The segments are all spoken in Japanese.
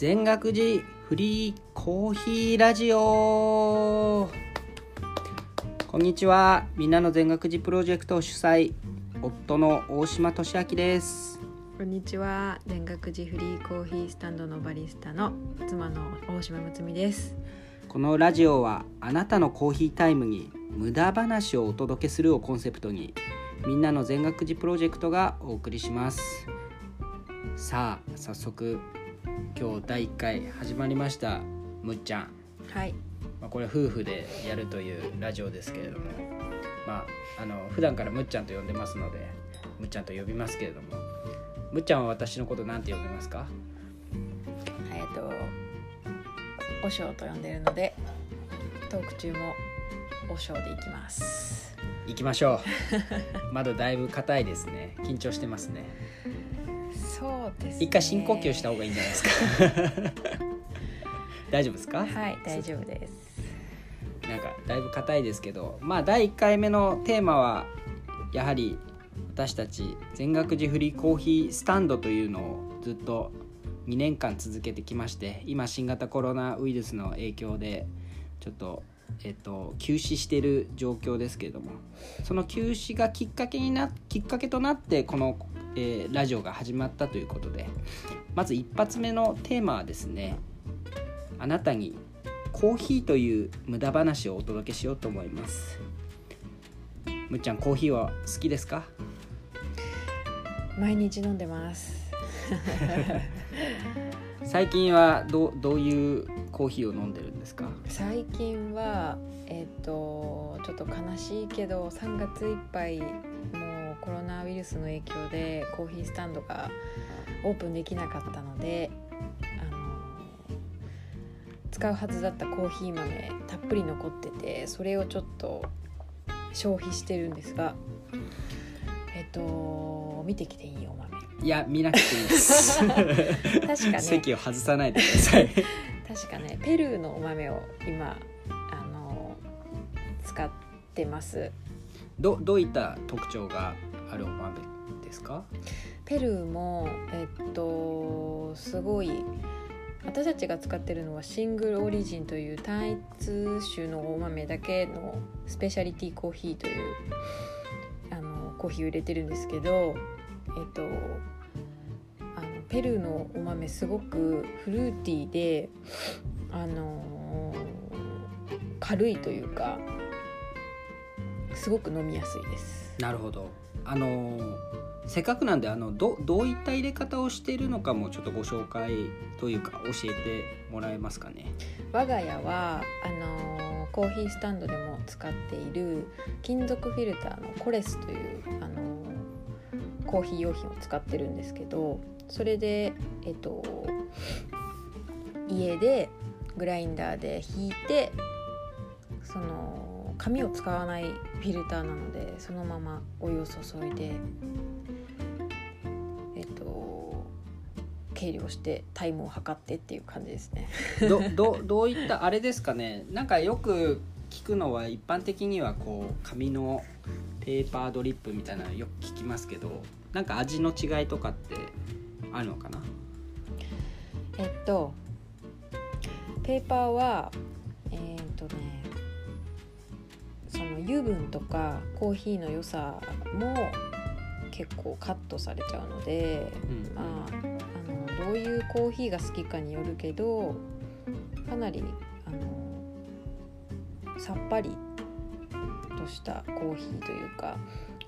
全学寺フリーコーヒーラジオ。こんにちは。みんなの全学寺プロジェクト主催夫の大島俊明です。こんにちは。全学寺フリーコーヒースタンドのバリスタの妻の大島睦美です。このラジオはあなたのコーヒータイムに無駄話をお届けするをコンセプトにみんなの全学寺プロジェクトがお送りします。さあ早速今日第1回始まりましたむっちゃん、はい。まあ、これ夫婦でやるというラジオですけれども。まああの普段からむっちゃんと呼んでますのでむっちゃんと呼びますけれども。むっちゃんは私のことなんて呼びますか？えっとおしょうと呼んでるのでトーク中もおしょうでいきます。行きましょう。まだだいぶ硬いですね。緊張してますねそうですね。一回深呼吸した方がいいんじゃないですか。大丈夫ですか？はい大丈夫です。なんかだいぶ硬いですけどまあ第1回目のテーマはやはり私たち全学寺フリーコーヒースタンドというのをずっと2年間続けてきまして今新型コロナウイルスの影響でちょっと、えっと、休止している状況ですけれどもその休止がきっかけになきっかけとなってこの、えーラジオが始まったということでまず一発目のテーマはですねあなたにコーヒーという無駄話をお届けしようと思います。むっちゃんコーヒーは好きですか？毎日飲んでます。最近はどうどういうコーヒーを飲んでるんですか？最近はえっ、とちょっと悲しいけど3月いっぱいウスの影響でコーヒースタンドがオープンできなかったのであの使うはずだったコーヒー豆たっぷり残っててそれをちょっと消費してるんですがえっ、と見てきていいお豆。いや見なくていいです。確かね。席を外さないでください。確かねペルーのお豆を今あの使ってます。どどういった特徴があるお豆ですか？ペルーもえっとすごい私たちが使ってるのはシングルオリジンという単一種のお豆だけのスペシャリティコーヒーというあのコーヒーを入れてるんですけどえっとあのペルーのお豆すごくフルーティーであの軽いというかすごく飲みやすいです。なるほどあのせっかくなんであのどどういった入れ方をしているのかもちょっとご紹介というか教えてもらえますかね。我が家はあのコーヒースタンドでも使っている金属フィルターのコレスというあのコーヒー用品を使ってるんですけどそれでえっと家でグラインダーでひいてその紙を使わないフィルターなのでそのままお湯を注いでえっと計量してタイムを測ってっていう感じですね。ど どどういったあれですかねなんかよく聞くのは一般的にはこう紙のペーパードリップみたいなのよく聞きますけどなんか味の違いとかってあるのかな？えっとペーパーはえーっとね油分とかコーヒーの良さも結構カットされちゃうので、うんまあ、あのどういうコーヒーが好きかによるけどかなりあのさっぱりとしたコーヒーというか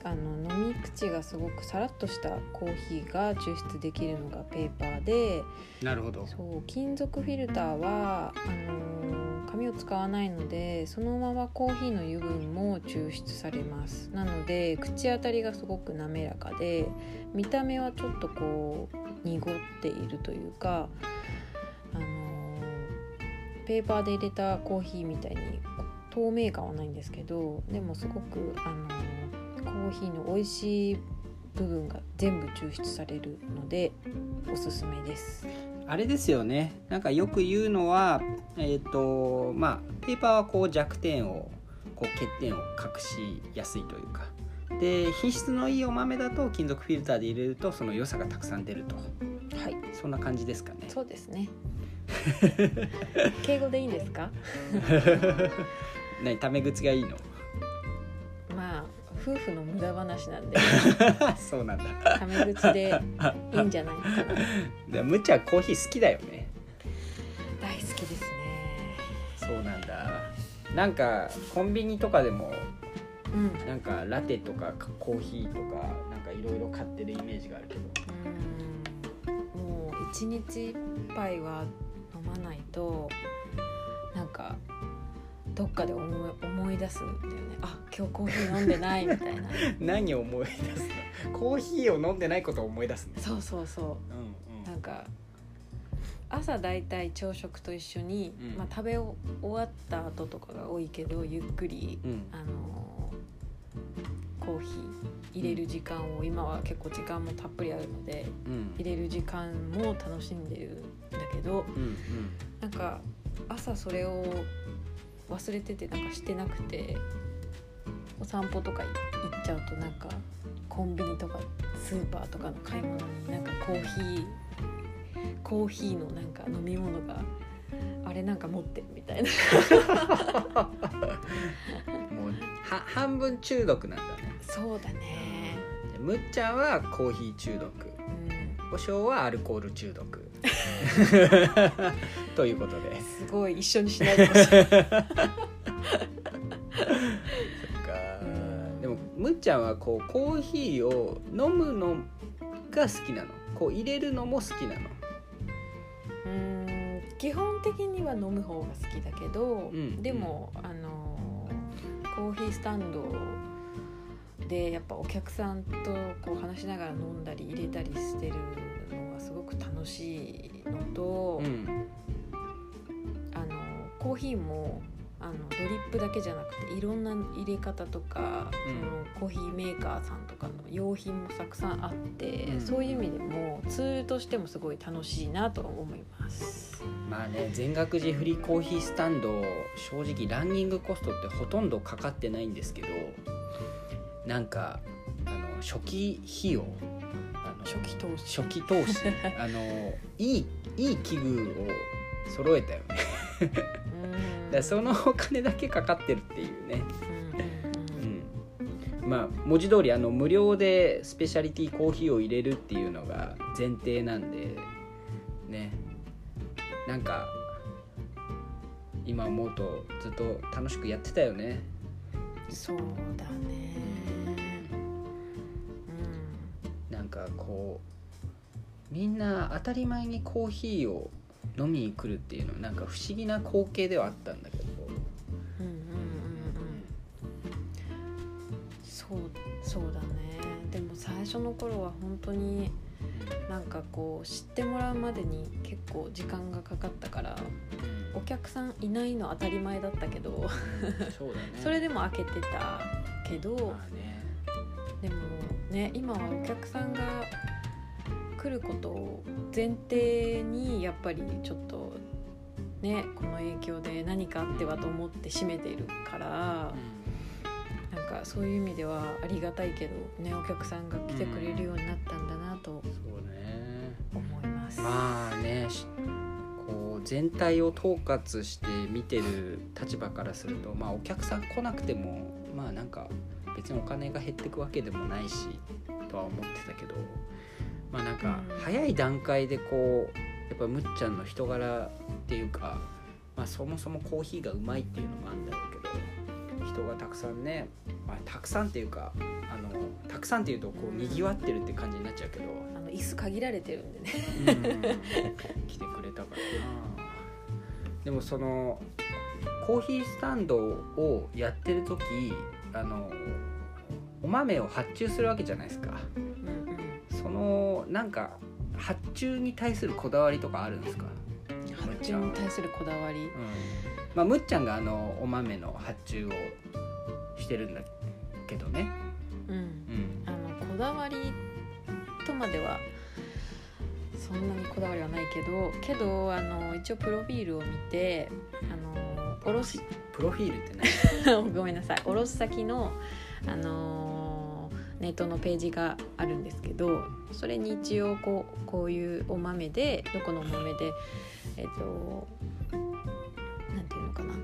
あの飲み口がすごくさらっとしたコーヒーが抽出できるのがペーパーで。なるほどそう金属フィルターはあのー紙を使わないのでそのままコーヒーの油分も抽出されますなので口当たりがすごく滑らかで見た目はちょっとこう濁っているというかあのペーパーで入れたコーヒーみたいに透明感はないんですけどでもすごくあのコーヒーの美味しい部分が全部抽出されるのでおすすめです。あれですよね。なんかよく言うのはえっ、とまあペーパーはこう弱点をこう欠点を隠しやすいというか。で品質のいいお豆だと金属フィルターで入れるとその良さがたくさん出ると。はい。そんな感じですかね。そうですね。敬語でいいんですか？何タメ口がいいの？まあ夫婦の無駄話なんで。そうなんだ。タメ口でいいんじゃないかな。でむっちゃんコーヒー好きだよね。大好きですね。そうなんだ。なんかコンビニとかでもうん。なんかラテとかコーヒーとかなんかいろいろ買ってるイメージがあるけど。うん。もう一日一杯は飲まないとなんかどっかで思い思い出すんだよね。あ今日コーヒー飲んでないみたいな。何を思い出すの？コーヒーを飲んでないことを思い出すねそうそうそう。うんなんか朝だいたい朝食と一緒に、うん。まあ、食べ終わった後とかが多いけどゆっくり、うん。うんあのコーヒー入れる時間を今は結構時間もたっぷりあるのでうん。入れる時間も楽しんでるんだけどうん。なんか朝それを忘れててなんかしてなくてお散歩とか行っちゃうとなんかコンビニとかスーパーとかの買い物になんかコーヒーコーヒーのなんか飲み物があれなんか持ってるみたいな。もうは半分中毒なんだね。そうだね。でむっちゃんはコーヒー中毒。うん。おしょうはアルコール中毒ということで。すすごい一緒にしないでほしい。うんでもむっちゃんはこうコーヒーを飲むのが好きなの？こう入れるのも好きなの？うん基本的には飲む方が好きだけど、うん。でもあのコーヒースタンドでやっぱお客さんとこう話しながら飲んだり入れたりしてるく楽しいのと、うん。あのコーヒーもあのドリップだけじゃなくていろんな入れ方とか、うん。そのコーヒーメーカーさんとかの用品もたくさんあって、うん。そういう意味でもツールとしてもすごい楽しいなと思います。まあね全額寺フリーコーヒースタンド正直ランニングコストってほとんどかかってないんですけどなんかあの初期費用初期投資。初期投資。あのいいいい器具を揃えたよね。だそのお金だけかかってるっていうね。うんまあ文字通りあの無料でスペシャリティコーヒーを入れるっていうのが前提なんでね。なんか今思うとずっと楽しくやってたよね。うんそうだねかこうみんな当たり前にコーヒーを飲みに来るっていうのはなんか不思議な光景ではあったんだけど。うんうんうん。うんうんそうそうだね。でも最初の頃は本当になんかこう知ってもらうまでに結構時間がかかったからお客さんいないの当たり前だったけどそうだね。それでも開けてたけどまあね。でもね今はお客さんが来ることを前提にやっぱりちょっとねこの影響で何かあってはと思って閉めているからなんかそういう意味ではありがたいけどねお客さんが来てくれるようになったんだなと思います。まあねしこう全体を統括して見てる立場からするとまあお客さん来なくてもまあなんか別にお金が減ってくわけでもないしとは思ってたけどまあなんかうん早い段階でこうやっぱむっちゃんの人柄っていうか、まあ、そもそもコーヒーがうまいっていうのもあるんだろうけど人がたくさんね、まあ、たくさんっていうかあのたくさんっていうとこうにぎわってるって感じになっちゃうけど。あの椅子限られてるんでね。来てくれたからなでもそのコーヒースタンドをやってる時あのお豆を発注するわけじゃないですか。うんうんそのなんか発注に対するこだわりとかあるんですか、発注に対するこだわり？うん。まあ、むっちゃんがあのお豆の発注をしてるんだけどね、うん。うん。あのこだわりとまではそんなにこだわりはないけどけどあの一応プロフィールを見てあの卸プロフィールって何？ごめんなさい。卸先のあのネットのページがあるんですけどそれに一応こうこういうお豆でどこのお豆でえっ、となんていうのかな。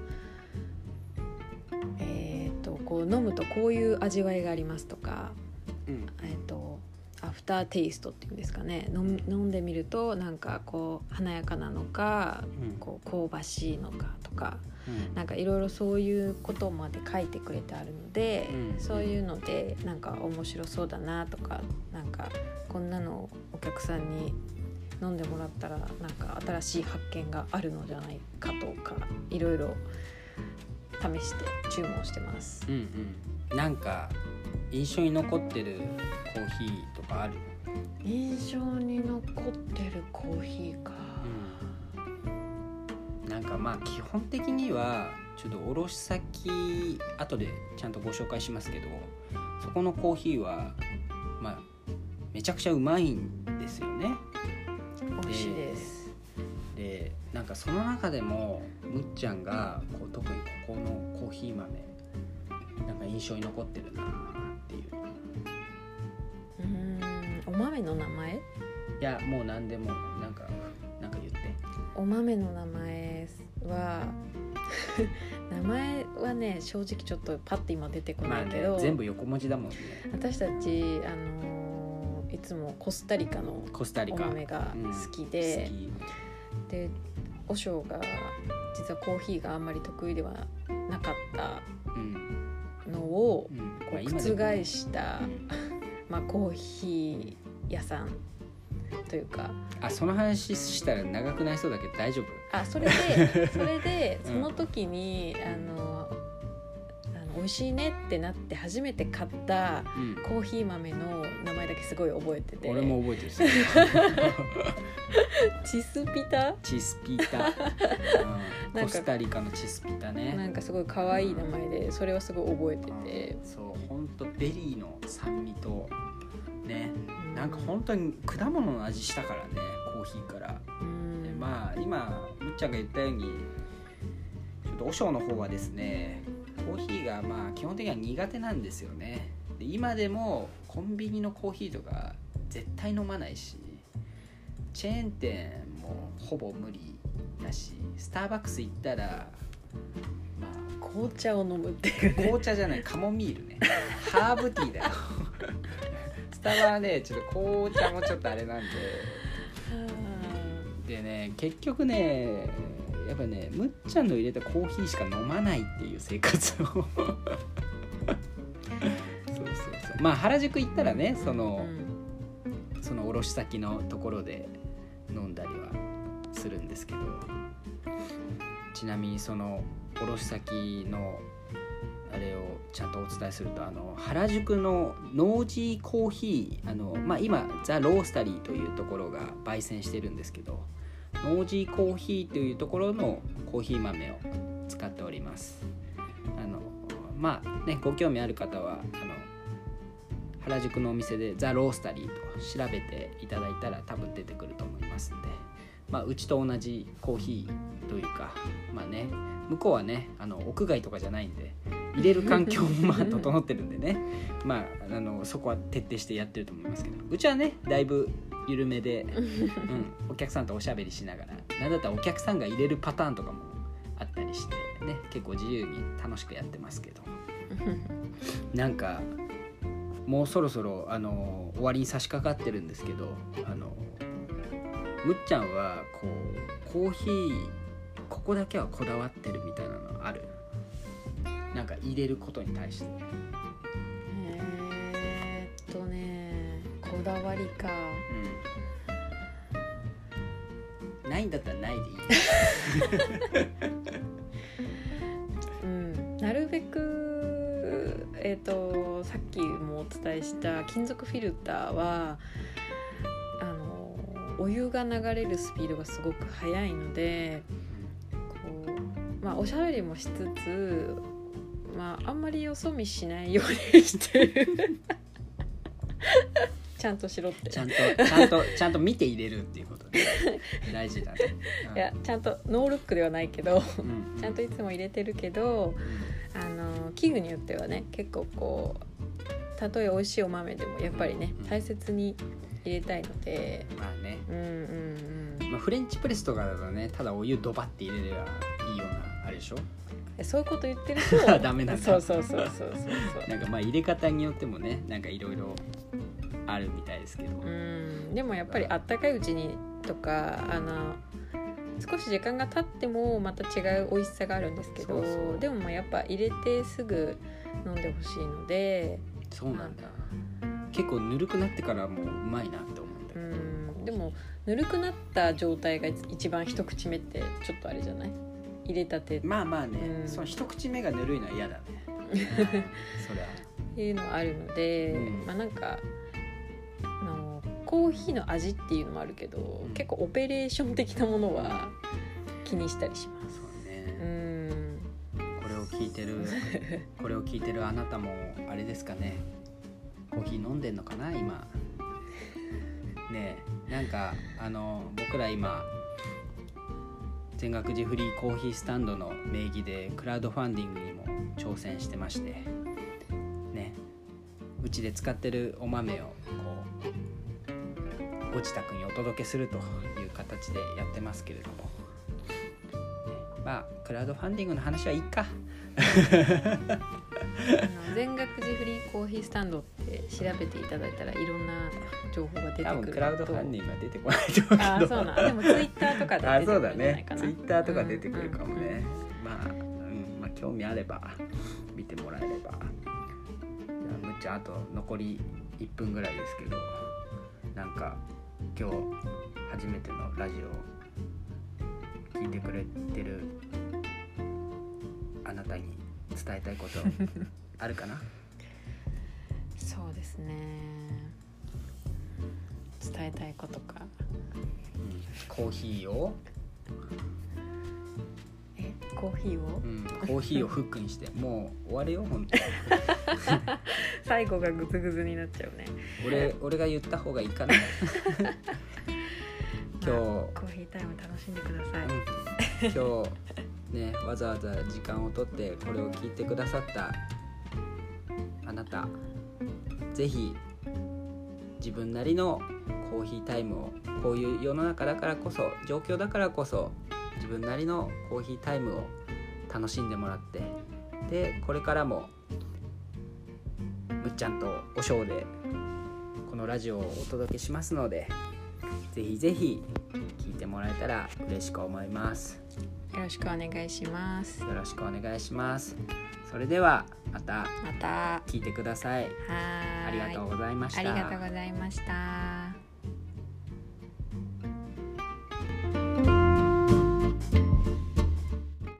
えっ、とこう飲むとこういう味わいがありますとかうん。えっ、とアフターテイストっていうんですかね。飲ん飲んでみるとなんかこう華やかなのかうん。こう香ばしいのかとかうん。なんかいろいろそういうことまで書いてくれてあるので、うん。そういうのでなんか面白そうだなとかなんかこんなのお客さんに飲んでもらったらなんか新しい発見があるのじゃないかとかいろいろ試して注文してます。うんうん。なんか印象に残ってるコーヒーとかある？印象に残ってるコーヒーか、なんかまあ基本的にはちょっと卸先後でちゃんとご紹介しますけどそこのコーヒーはまあめちゃくちゃうまいんですよね。美味しいです。でなんかその中でもむっちゃんがこう特にここのコーヒー豆なんか印象に残ってるなっていう。うーんお豆の名前？いやもう何でもなんかなんか言って。お豆の名前？は 名前はね正直ちょっとパッて今出てこないけど、全部横文字だもんね。私たち、あのーいつもコスタリカのコスタリカ。お豆が好き好で、き。で和尚が実はコーヒーがあんまり得意ではなかったうん。のをうんう今でもね。覆した、まあ、コーヒー屋さんというか。あその話したら長くなりそうだけど大丈夫？あそれでそれで うん。その時に、あのあの美味しいねってなって初めて買ったうん。コーヒー豆の名前だけすごい覚えてて。俺も覚えてるし。チスピタ。チスピタ、なんうん。かコスタリカのチスピタなねんかすごい可愛い名前でそれはすごい覚えてて。うんそう本当ベリーの酸味とねうなんか本当に果物の味したからねコーヒーから。うまあ今むっちゃんが言ったようにちょっと和尚の方はですねコーヒーがまあ基本的には苦手なんですよね。で今でもコンビニのコーヒーとか絶対飲まないしチェーン店もほぼ無理だしスターバックス行ったらまあ紅茶を飲むっていうね。紅茶じゃないカモミールね。ハーブティーだよ。スタバはねちょっと紅茶もちょっとあれなんででね結局ねやっぱねむっちゃんの入れたコーヒーしか飲まないっていう生活を。そうそうそう。まあ原宿行ったらねそのその卸先のところで飲んだりはするんですけど。ちなみにその卸先のあれをちゃんとお伝えするとあの原宿のノージーコーヒーあの、まあ、今ザ・ロースタリーというところが焙煎してるんですけどノージーコーヒーというところのコーヒー豆を使っております。あのまあねご興味ある方はあの原宿のお店でザ・ロースタリーと調べていただいたら多分出てくると思いますんで、まあ、うちと同じコーヒーというかまあね向こうはねあの屋外とかじゃないんで入れる環境もまあ整ってるんでね。まああのそこは徹底してやってると思いますけど。うちはねだいぶ緩めで、うん、お客さんとおしゃべりしながらなんだったらお客さんが入れるパターンとかもあったりしてね結構自由に楽しくやってますけど。なんかもうそろそろあの終わりに差し掛かってるんですけどあのむっちゃんはこうコーヒーここだけはこだわってるみたいなのある？か入れることに対して。えーっとねこだわりか。うん。ないんだったらないでいい。うん。なるべくえーっとさっきもお伝えした金属フィルターはあのお湯が流れるスピードがすごく速いのでまあおしゃべりもしつつまああんまりよそ見しないようにしてる。ちゃんとしろって。ちゃんとちゃんとちゃんと見て入れるっていうことで 大事だね、うん。いやちゃんとノールックではないけどうん。ちゃんといつも入れてるけどあの器具によってはね結構こたとえ美味しいお豆でもやっぱりね、うん。大切に入れたいので。まあね、うんうんうん。まあ、フレンチプレスとかだとねただお湯ドバって入れればいいようなあれでしょ？えそういうこと言ってると ダメなんだ。そうそうそうそうそう。そうなんかまあ入れ方によってもねなんかいろいろあるみたいですけど、うん。でもやっぱりあったかいうちにとかあの少し時間が経ってもまた違う美味しさがあるんですけどでもまあやっぱ入れてすぐ飲んでほしいのでそうなんだ。結構ぬるくなってからもううまいなって思うんだうよ、ん。でもぬるくなった状態が一番一口目ってちょっとあれじゃない？入れたて。っまあまあね、うん。その一口目がぬるいのは嫌だね。そりゃ。ていうのはあるので、うん。まあなんかあのコーヒーの味っていうのもあるけど、うん。結構オペレーション的なものは気にしたりします。そううね、ん。これを聞いてる これを聞いてるあなたもあれですかね。コーヒー飲んでんのかな今。ねえなんかあの僕ら今全学寺フリーコーヒースタンドの名義でクラウドファンディングにも挑戦してましてねうちで使ってるお豆をこうご自宅にお届けするという形でやってますけれども、まあクラウドファンディングの話はいいか。あの全学寺フリーコーヒースタンドって調べていただいたらいろんな情報が出てくると。多分クラウドファンディングは出てこないと思うけど。あーそうなんでもツイッターとかであ出てくるんだねじゃないかな。ツイッターとか出てくるかもね、まあ、うん、まあ興味あれば見てもらえれば。じゃあむっちゃんあと残り1分ぐらいですけどなんか今日初めてのラジオ聞いてくれてるあなたに伝えたいこと あるかな？そうですね。伝えたいことか。コーヒーを、えコーヒーを？うん、コーヒーをフックにして。もう終われよ本当。最後がグズグズになっちゃうね。俺俺が言った方がいいかな。今日、まあコーヒータイム楽しんでください、うん。今日ねわざわざ時間をとってこれを聞いてくださったあなたぜひ自分なりのコーヒータイムをこういう世の中だからこそ状況だからこそ自分なりのコーヒータイムを楽しんでもらってでこれからもむっちゃんとお正でこのラジオをお届けしますのでぜひぜひ聞いてもらえたら嬉しく思います。よろしくお願いします。よろしくお願いします。それではまたまた。は聞いてください。ーい。ありがとうございました。ありがとうございました